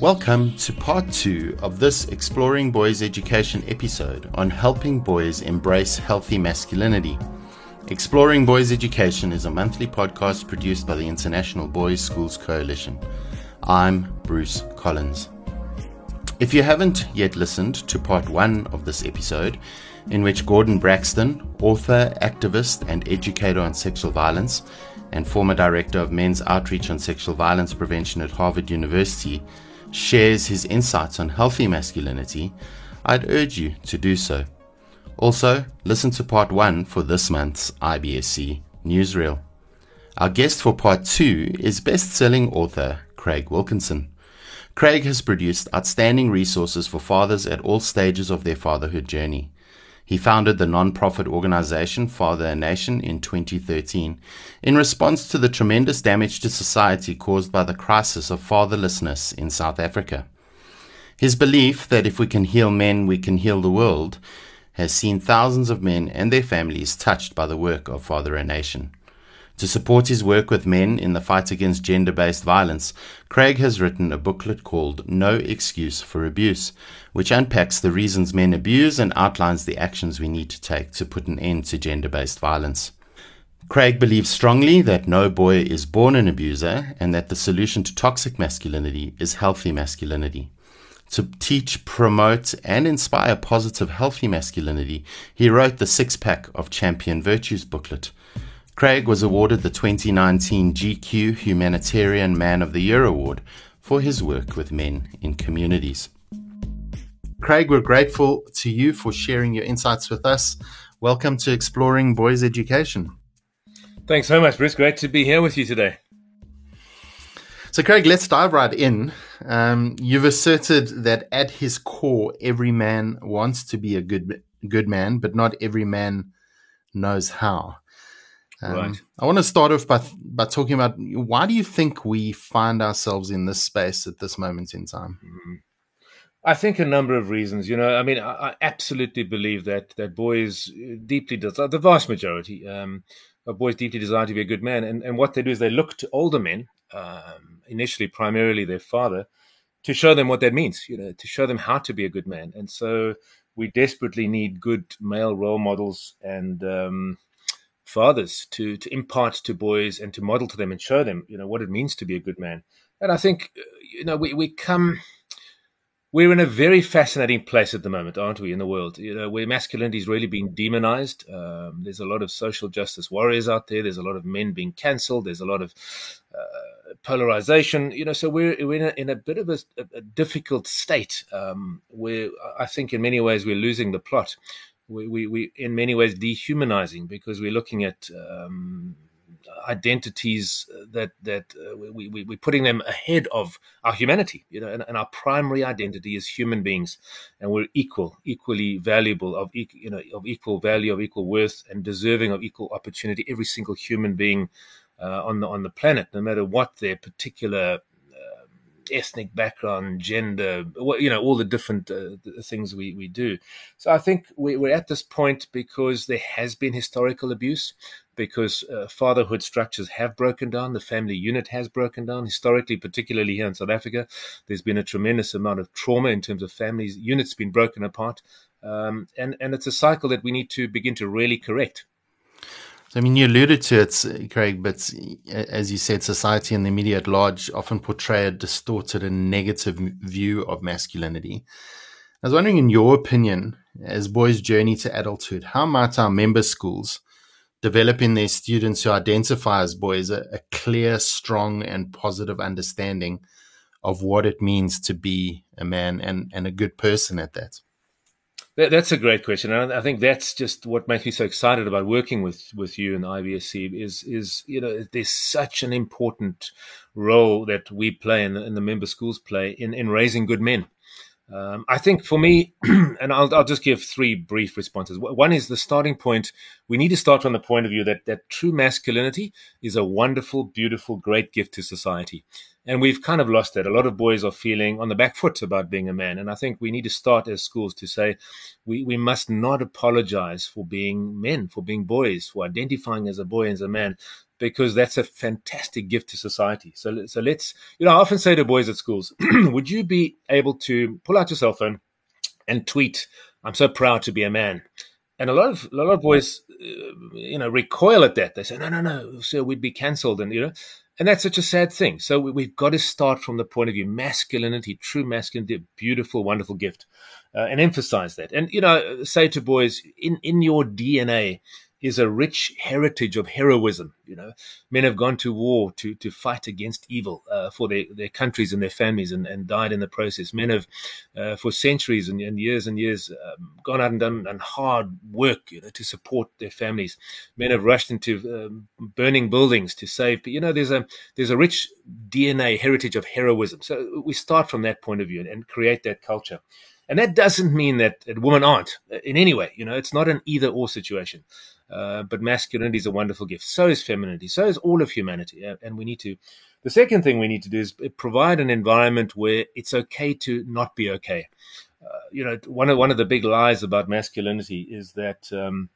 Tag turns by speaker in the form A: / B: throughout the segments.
A: Welcome to part two of this Exploring Boys Education episode on helping boys embrace healthy masculinity. Exploring Boys Education is a monthly podcast produced by the International Boys Schools Coalition. I'm Bruce Collins. If you haven't yet listened to part one of this episode, in which Gordon Braxton, author, activist, and educator on sexual violence, and former director of men's outreach on sexual violence prevention at Harvard University, shares his insights on healthy masculinity, I'd urge you to do so. Also, listen to part one for this month's IBSC newsreel. Our guest for part two is best selling author Craig Wilkinson. Craig has produced outstanding resources for fathers at all stages of their fatherhood journey. He founded the non-profit organization Father a Nation in 2013 in response to the tremendous damage to society caused by the crisis of fatherlessness in South Africa. His belief that if we can heal men, we can heal the world has seen thousands of men and their families touched by the work of Father a Nation. To support his work with men in the fight against gender based violence, Craig has written a booklet called No Excuse for Abuse, which unpacks the reasons men abuse and outlines the actions we need to take to put an end to gender based violence. Craig believes strongly that no boy is born an abuser and that the solution to toxic masculinity is healthy masculinity. To teach, promote, and inspire positive, healthy masculinity, he wrote the Six Pack of Champion Virtues booklet Craig was awarded the 2019 GQ Humanitarian Man of the Year Award for his work with men in communities. Craig, we're grateful to you for sharing your insights with us. Welcome to Exploring Boys Education.
B: Thanks so much, Bruce. Great to be here with you today.
A: So, Craig, let's dive right in. Um, you've asserted that at his core, every man wants to be a good good man, but not every man knows how. Um, right. I want to start off by by talking about why do you think we find ourselves in this space at this moment in time? Mm-hmm.
B: I think a number of reasons. You know, I mean, I, I absolutely believe that that boys deeply desire the vast majority um, of boys deeply desire to be a good man, and and what they do is they look to older men, um, initially primarily their father, to show them what that means. You know, to show them how to be a good man, and so we desperately need good male role models and um, fathers to to impart to boys and to model to them and show them you know what it means to be a good man. And i think uh, you know we, we come we're in a very fascinating place at the moment aren't we in the world? You know where masculinity is really being demonized. Um, there's a lot of social justice warriors out there. There's a lot of men being cancelled. There's a lot of uh, polarization. You know so we're, we're in, a, in a bit of a, a difficult state um, where i think in many ways we're losing the plot we, we, in many ways dehumanizing because we're looking at um, identities that that uh, we, we we're putting them ahead of our humanity you know and, and, our primary identity is human beings. And we're equal equally valuable of you know of equal value of equal worth and deserving of equal opportunity every single human being uh, on the on the planet no matter what their particular ethnic background, gender, you know, all the different uh, things we, we do. So I think we, are at this point because there has been historical abuse, because uh, fatherhood structures have broken down, the family unit has broken down. Historically, particularly here in South Africa, there's been a tremendous amount of trauma in terms of families, units being broken apart. Um, and, and it's a cycle that we need to begin to really correct.
A: I mean, you alluded to it, Craig, but as you said, society and the media at large often portray a distorted and negative view of masculinity. I was wondering, in your opinion, as boys journey to adulthood, how might our member schools develop in their students who identify as boys a, a clear, strong, and positive understanding of what it means to be a man and, and a good person at that?
B: That, that's a great question, and I think that's just what makes me so excited about working with with you and IBSC. Is is you know there's such an important role that we play and, and the member schools play in in raising good men. Um, I think for me, and I'll, I'll just give three brief responses. One is the starting point. We need to start from the point of view that, that true masculinity is a wonderful, beautiful, great gift to society. And we've kind of lost that. A lot of boys are feeling on the back foot about being a man. And I think we need to start as schools to say we, we must not apologize for being men, for being boys, for identifying as a boy and as a man because that's a fantastic gift to society. So, so let's, you know, I often say to boys at schools, would you be able to pull out your cell phone and tweet, I'm so proud to be a man? And a lot of a lot of boys, uh, you know, recoil at that. They say, "No, no, no, sir, we'd be cancelled," and you know, and that's such a sad thing. So we, have got to start from the point of view masculinity, true masculinity, beautiful, wonderful gift, uh, and emphasize that. And you know, say to boys, in in your DNA is a rich heritage of heroism. You know, men have gone to war to to fight against evil uh, for their, their countries and their families, and, and died in the process. Men have, uh, for centuries and, and, years and years, um, gone out and done and hard work you know, to support their families. Men have rushed into um, burning buildings to save. But you know, there's a there's a rich DNA heritage of heroism. So we start from that point of view and, and create that culture. And that doesn't mean that, women aren't in any way. You know, it's not an either or situation. Uh, but masculinity is a wonderful gift. So is femininity. So is all of humanity. And we need to. The second thing we need to do is provide an environment where it's okay to not be okay. Uh, you know, one of one of the big lies about masculinity is that um,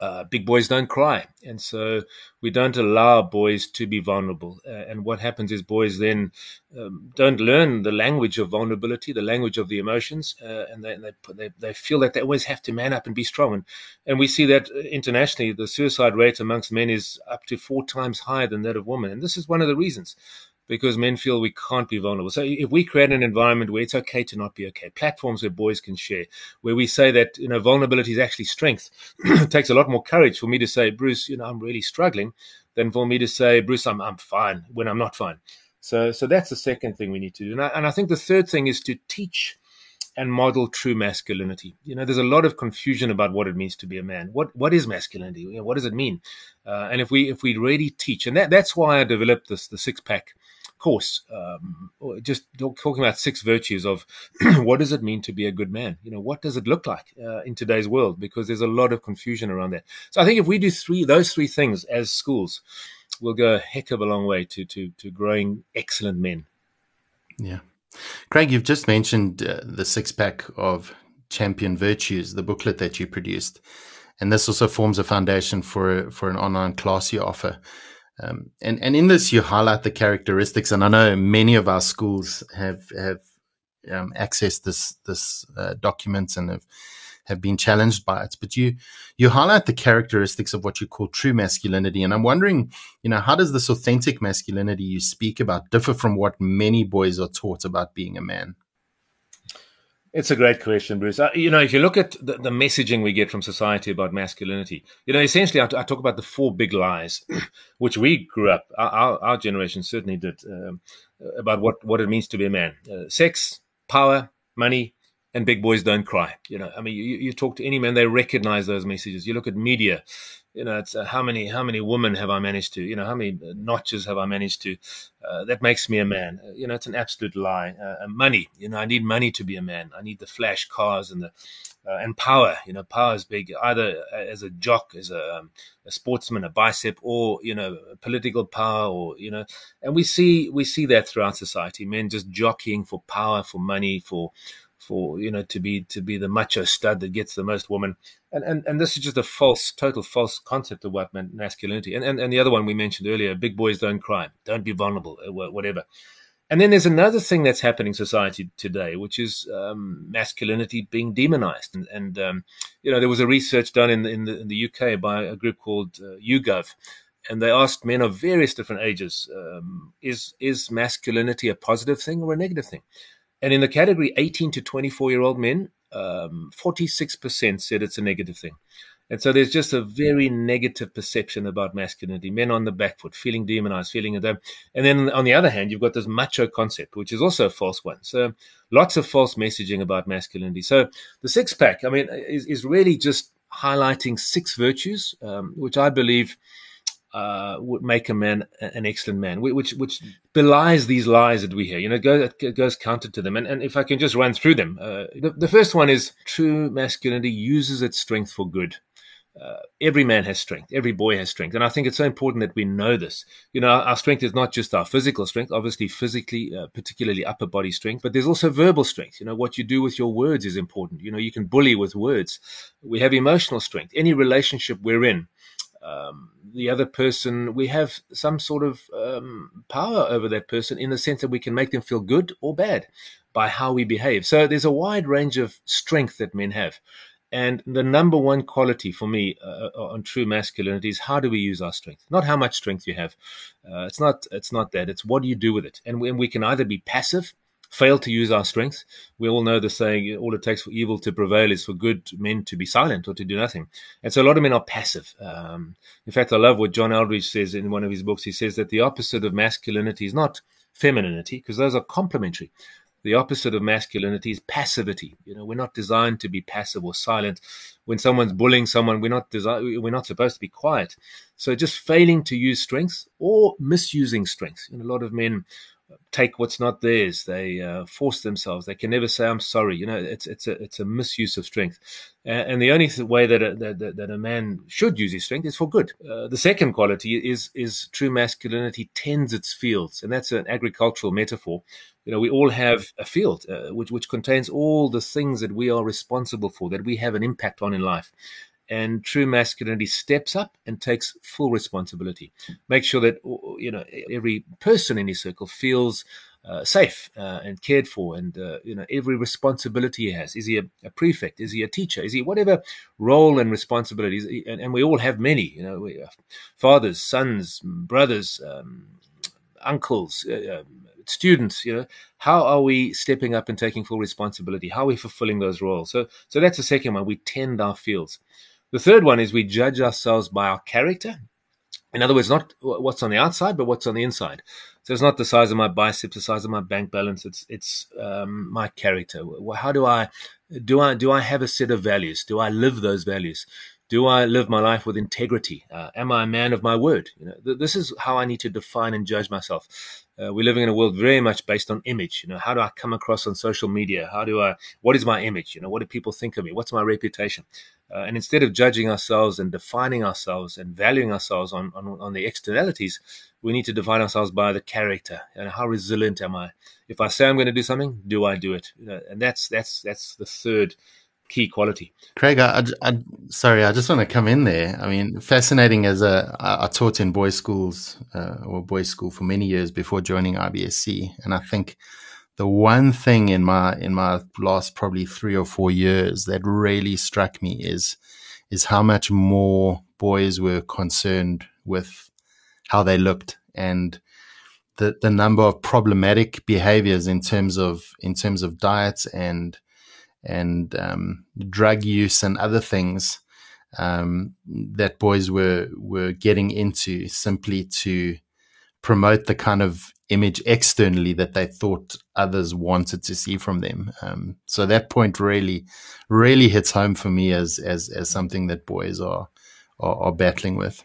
B: uh, big boys don't cry, and so we don't allow boys to be vulnerable. Uh, and what happens is boys then um, don't learn the language of vulnerability, the language of the emotions, uh, and they, they, they feel that they always have to man up and be strong. And, and we see that internationally, the suicide rate amongst men is up to four times higher than that of women, and this is one of the reasons because men feel we can't be vulnerable. So if we create an environment where it's okay to not be okay, platforms where boys can share, where we say that, you know, vulnerability is actually strength. it takes a lot more courage for me to say, Bruce, you know, I'm really struggling than for me to say, Bruce, I'm, I'm fine when I'm not fine. So, so that's the second thing we need to do. And I, and I think the third thing is to teach and model true masculinity. You know, there's a lot of confusion about what it means to be a man. What what is masculinity? You know, what does it mean? Uh, and if we if we really teach, and that, that's why I developed this the six pack course, um, just talking about six virtues of what does it mean to be a good man? You know, what does it look like uh, in today's world? Because there's a lot of confusion around that. So I think if we do three, those three things as schools, we'll go a heck of a long way to to to growing excellent men.
C: Yeah, Craig, you've just mentioned uh, the six pack of champion virtues, the booklet that you produced, and this also forms a foundation for for an online class you offer. Um, and and in this, you highlight the characteristics, and I know many of our schools have have um, accessed this this uh, document and have have been challenged by it. But you you highlight the characteristics of what you call true masculinity, and I'm wondering, you know, how does this authentic masculinity you speak about differ from what many boys are taught about being a man?
B: It's a great question, Bruce. Uh, you know, if you look at the, the, messaging we get from society about masculinity, you know, essentially, I, talk about the four big lies, which we grew up, our, our generation certainly did, um, about what, what it means to be a man. Uh, sex, power, money, and big boys don't cry. You know, I mean, you, you talk to any man, they recognize those messages. You look at media, you know, it's uh, how many how many women have I managed to, you know, how many notches have I managed to? Uh, that makes me a man. Uh, you know, it's an absolute lie. Uh, money, you know, I need money to be a man. I need the flash cars and the uh, and power. You know, power is big. Either as a jock, as a, um, a sportsman, a bicep, or you know, political power, or you know, and we see we see that throughout society. Men just jockeying for power, for money, for for you know to be to be the macho stud that gets the most women. And and, and this is just a false total false concept of what masculinity. And, and and the other one we mentioned earlier big boys don't cry. Don't be vulnerable uh, whatever. And then there's another thing that's happening in society today which is um, masculinity being demonized. And, and um, you know there was a research done in the, in the, in the UK by a group called uh, YouGov. And they asked men of various different ages um, is is masculinity a positive thing or a negative thing and in the category 18 to 24 year old men, um, 46% said it's a negative thing. And so there's just a very negative perception about masculinity, men on the back foot, feeling demonized, feeling them. And then on the other hand, you've got this macho concept, which is also a false one. So lots of false messaging about masculinity. So the six pack, I mean, is, is really just highlighting six virtues, um, which I believe uh, would make a man an excellent man, which which belies these lies that we hear. You know, it goes, it goes counter to them. And, and if I can just run through them, uh, the, the, first one is true masculinity uses its strength for good. Uh, every man has strength. Every boy has strength. And I think it's so important that we know this. You know, our strength is not just our physical strength, obviously physically, uh, particularly upper body strength, but there's also verbal strength. You know, what you do with your words is important. You know, you can bully with words. We have emotional strength. Any relationship we're in, um, the other person, we have some sort of um, power over that person in the sense that we can make them feel good or bad by how we behave. So there's a wide range of strength that men have. And the number one quality for me uh, uh, on true masculinity is how do we use our strength? Not how much strength you have. Uh, it's not. It's not that. It's what do you do with it? And we, and we can either be passive fail to use our strength. We all know the saying, all it takes for evil to prevail is for good men to be silent or to do nothing. And so a lot of men are passive. Um, in fact, I love what John Eldredge says in one of his books. He says that the opposite of masculinity is not femininity, because those are complementary. The opposite of masculinity is passivity. You know, we're not designed to be passive or silent. When someone's bullying someone, we're not desi- we're not supposed to be quiet. So just failing to use strengths or misusing strengths. Know, a lot of men take what's not theirs. They uh, force themselves. They can never say "I'm sorry." You know, it's it's a it's a misuse of strength. and the only way that a, that, that a man should use his strength is for good. Uh, the second quality is is true masculinity tends its fields, and that's an agricultural metaphor. You know, we all have a field uh, which which contains all the things that we are responsible for, that we have an impact on in life and true masculinity steps up and takes full responsibility. Make sure that you know every person in his circle feels uh, safe uh, and cared for, and uh, you know every responsibility he has. Is he a, a, prefect? Is he a teacher? Is he whatever role and responsibilities? And, and we all have many. You know, we, fathers, sons, brothers, um, uncles. Uh, um, students, you know, how are we stepping up and taking full responsibility? How are we fulfilling those roles? So, so that's the second one. We tend our fields. The third one is we judge ourselves by our character. In other words, not what's on the outside, but what's on the inside. So it's not the size of my biceps, the size of my bank balance. It's it's um, my character. How do I do I do I have a set of values? Do I live those values? Do I live my life with integrity? Uh, am I a man of my word? You know, th- this is how I need to define and judge myself. Uh, we're living in a world very much based on image. You know, how do I come across on social media? How do I? What is my image? You know, what do people think of me? What's my reputation? Uh, and instead of judging ourselves and defining ourselves and valuing ourselves on, on, on the externalities, we need to define ourselves by the character and how resilient am I? If I say I'm going to do something, do I do it? You know, and that's that's that's the third key quality.
C: Craig, I, I, sorry, I just want to come in there. I mean, fascinating as a, I taught in boys' schools uh, or boys' school for many years before joining IBSC. And I think the one thing in my, in my last probably three or four years that really struck me is, is how much more boys were concerned with how they looked and the, the number of problematic behaviors in terms of, in terms of diets and, and um, drug use and other things um, that boys were were getting into simply to promote the kind of image externally that they thought others wanted to see from them. Um, so that point really, really hits home for me as as as something that boys are are, are battling with.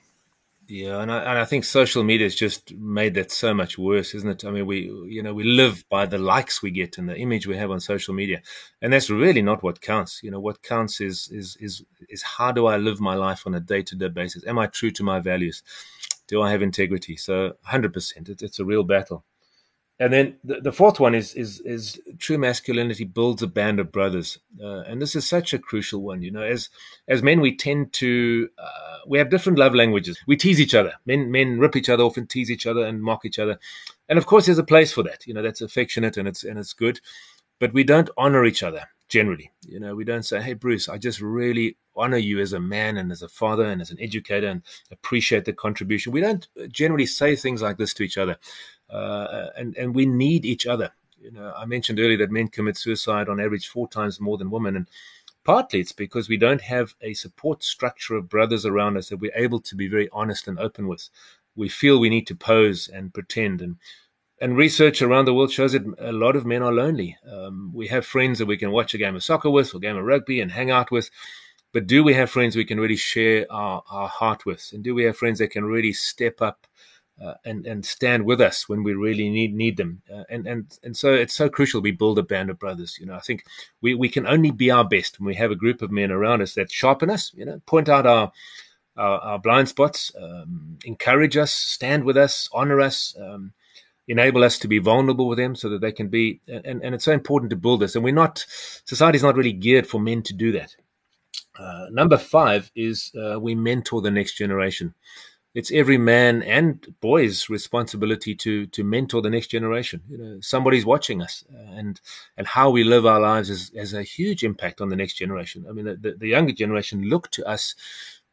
B: Yeah, and I, and I think social media has just made that so much worse, isn't it? I mean, we you know we live by the likes we get and the image we have on social media, and that's really not what counts. You know, what counts is is is is how do I live my life on a day to day basis? Am I true to my values? Do I have integrity? So, hundred percent, it's a real battle. And then the, the, fourth one is is is true masculinity builds a band of brothers, uh, and this is such a crucial one. You know, as as men, we tend to uh, we have different love languages. We tease each other. Men men rip each other off and tease each other and mock each other, and of course, there's a place for that. You know, that's affectionate and it's and it's good, but we don't honor each other generally. You know, we don't say, "Hey, Bruce, I just really honor you as a man and as a father and as an educator and appreciate the contribution." We don't generally say things like this to each other uh, and and we need each other. You know, I mentioned earlier that men commit suicide on average four times more than women, and partly it's because we don't have a support structure of brothers around us that we're able to be very honest and open with. We feel we need to pose and pretend, and and research around the world shows that a lot of men are lonely. Um, we have friends that we can watch a game of soccer with or game of rugby and hang out with. But do we have friends we can really share our, our heart with? And do we have friends that can really step up uh, and and stand with us when we really need need them. Uh, and and and so it's so crucial we build a band of brothers. You know, I think we we can only be our best when we have a group of men around us that sharpen us. You know, point out our our, our blind spots, um, encourage us, stand with us, honor us. Um, enable us to be vulnerable with them so that they can be and, and it's so important to build this and we're not society's not really geared for men to do that Uh, number five is uh, we mentor the next generation. It's every man and boy's responsibility to to mentor the next generation. You know, somebody's watching us, uh, and and how we live our lives is, has a huge impact on the next generation. I mean, the, the younger generation look to us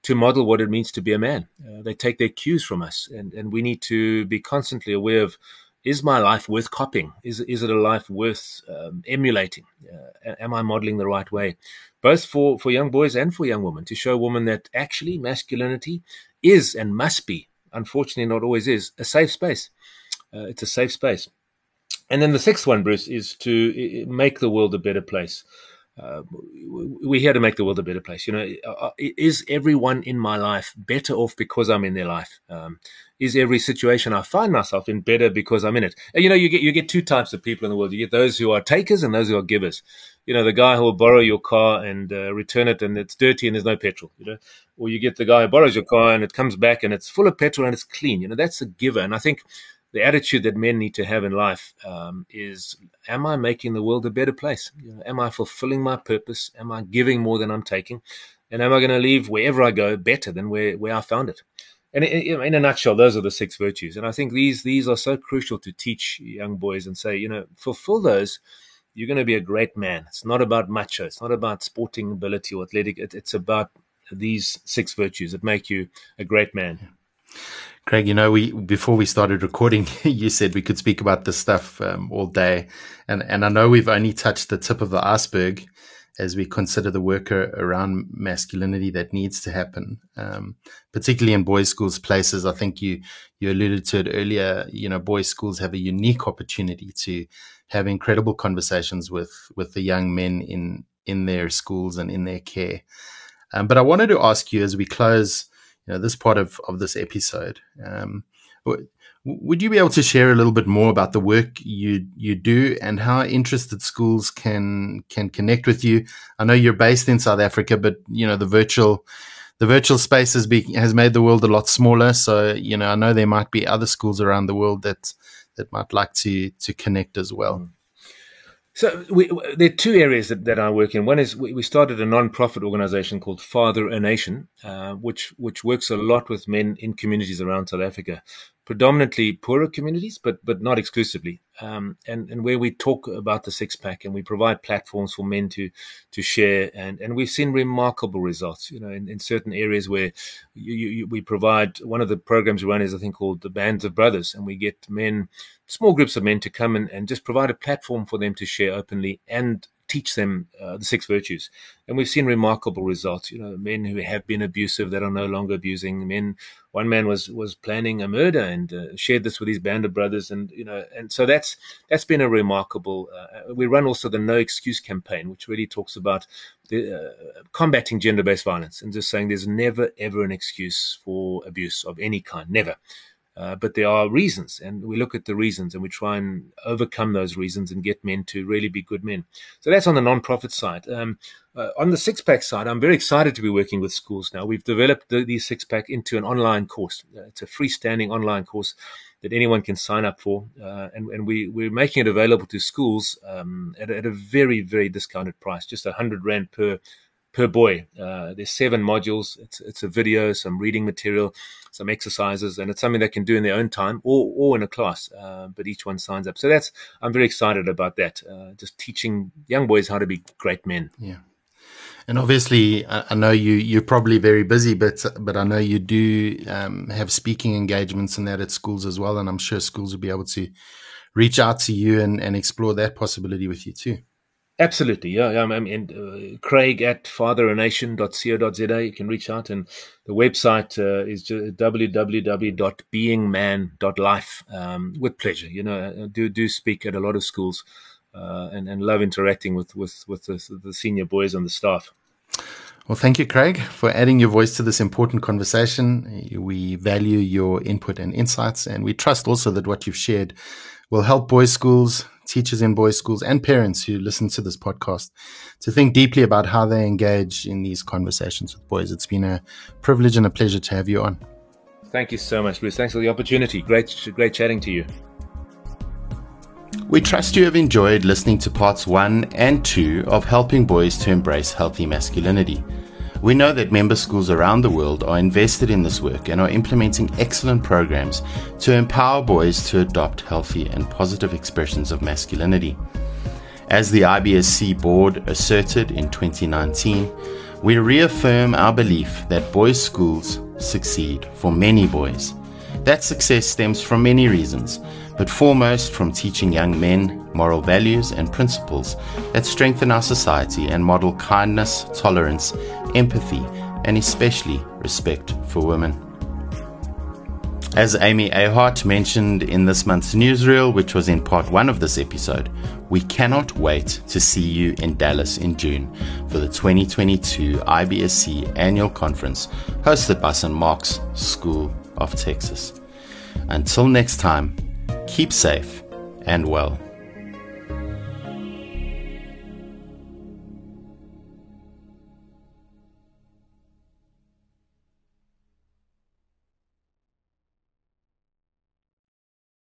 B: to model what it means to be a man. Uh, they take their cues from us, and, and we need to be constantly aware of is my life worth copying? Is, is it a life worth um, emulating? Uh, am I modeling the right way? Both for, for young boys and for young women, to show women that actually masculinity is and must be, unfortunately, not always is, a safe space. Uh, it's a safe space. And then the sixth one, Bruce, is to make the world a better place uh, we're here to make the world a better place. You know, uh, uh, is everyone in my life better off because I'm in their life? Um, is every situation I find myself in better because I'm in it? And, you know, you get you get two types of people in the world. You get those who are takers and those who are givers. You know, the guy who will borrow your car and uh, return it and it's dirty and there's no petrol. You know, or you get the guy who borrows your car and it comes back and it's full of petrol and it's clean. You know, that's a giver. And I think the attitude that men need to have in life um, is am i making the world a better place? You know, am i fulfilling my purpose? Am i giving more than i'm taking? And am i going to leave wherever i go better than where, where i found it? And in a nutshell those are the six virtues. And i think these these are so crucial to teach young boys and say you know fulfill those you're going to be a great man. It's not about macho. It's not about sporting ability or athletic. It's about these six virtues that make you a great man
C: Craig, you know, we before we started recording, you said we could speak about this stuff um, all day, and and I know we've only touched the tip of the iceberg as we consider the work around masculinity that needs to happen, um, particularly in boys' schools places. I think you you alluded to it earlier. You know, boys' schools have a unique opportunity to have incredible conversations with with the young men in in their schools and in their care. Um, but I wanted to ask you as we close you know this part of of this episode. Um, would you be able to share a little bit more about the work you you do and how interested schools can can connect with you? I know you're based in South Africa, but you know the virtual the virtual space has be, has made the world a lot smaller. So you know I know there might be other schools around the world that that might like to to connect as well. Mm.
B: So we, there are two areas that, that I work in. One is we, we started a non-profit organization called Father a Nation, uh, which which works a lot with men in communities around South Africa, predominantly poorer communities, but but not exclusively. Um, and and where we talk about the six pack and we provide platforms for men to to share, and and we've seen remarkable results. You know, in, in certain areas where you, you, we provide one of the programs we run is I think called the Bands of Brothers, and we get men small groups of men to come and, and just provide a platform for them to share openly and teach them uh, the six virtues. And we've seen remarkable results. You know, men who have been abusive that are no longer abusing. Men, one man was was planning a murder and uh, shared this with his band of brothers, and you know, and so that's that's been a remarkable. Uh, we run also the No Excuse campaign, which really talks about the, uh, combating gender-based violence and just saying there's never ever an excuse for abuse of any kind, never. Uh, but there are reasons, and we look at the reasons and we try and overcome those reasons and get men to really be good men. So that's on the non-profit side. Um, uh, on the six pack side, I'm very excited to be working with schools now. We've developed the, the six pack into an online course. Uh, it's a freestanding online course that anyone can sign up for, uh, and, and we we're making it available to schools um, at, at, a very very discounted price, just a hundred rand per per boy. Uh, there's seven modules. It's it's a video, some reading material, some exercises, and it's something they can do in their own time or or in a class. Uh, but each one signs up. So that's I'm very excited about that. Uh, just teaching young boys how to be great men.
C: Yeah. And obviously, I know you you're probably very busy, but but I know you do um, have speaking engagements and that at schools as well, and I'm sure schools will be able to reach out to you and, and explore that possibility with you too.
B: Absolutely, yeah. yeah I mean, uh, Craig at fatheranation.co.za. You can reach out, and the website uh, is www.beingman.life. Um, with pleasure, you know, I do do speak at a lot of schools, uh, and and love interacting with with with the, the senior boys on the staff.
C: Well, thank you, Craig, for adding your voice to this important conversation. We value your input and insights, and we trust also that what you've shared will help boys' schools, teachers in boys' schools, and parents who listen to this podcast to think deeply about how they engage in these conversations with boys. It's been a privilege and a pleasure to have you on.
B: Thank you so much, Bruce. Thanks for the opportunity. Great, great chatting to you.
C: We trust you have enjoyed listening to parts one and two of Helping Boys to Embrace Healthy Masculinity.
A: We know that member schools around the world are invested in this work and are implementing excellent programs to empower boys to adopt healthy and positive expressions of masculinity. As the IBSC board asserted in 2019, we reaffirm our belief that boys' schools succeed for many boys. That success stems from many reasons, but foremost from teaching young men moral values and principles that strengthen our society and model kindness, tolerance, empathy, and especially respect for women. As Amy Ahart mentioned in this month's newsreel, which was in part one of this episode, we cannot wait to see you in Dallas in June for the 2022 IBSC annual conference hosted by St. Mark's School of Texas. Until next time, keep safe and well.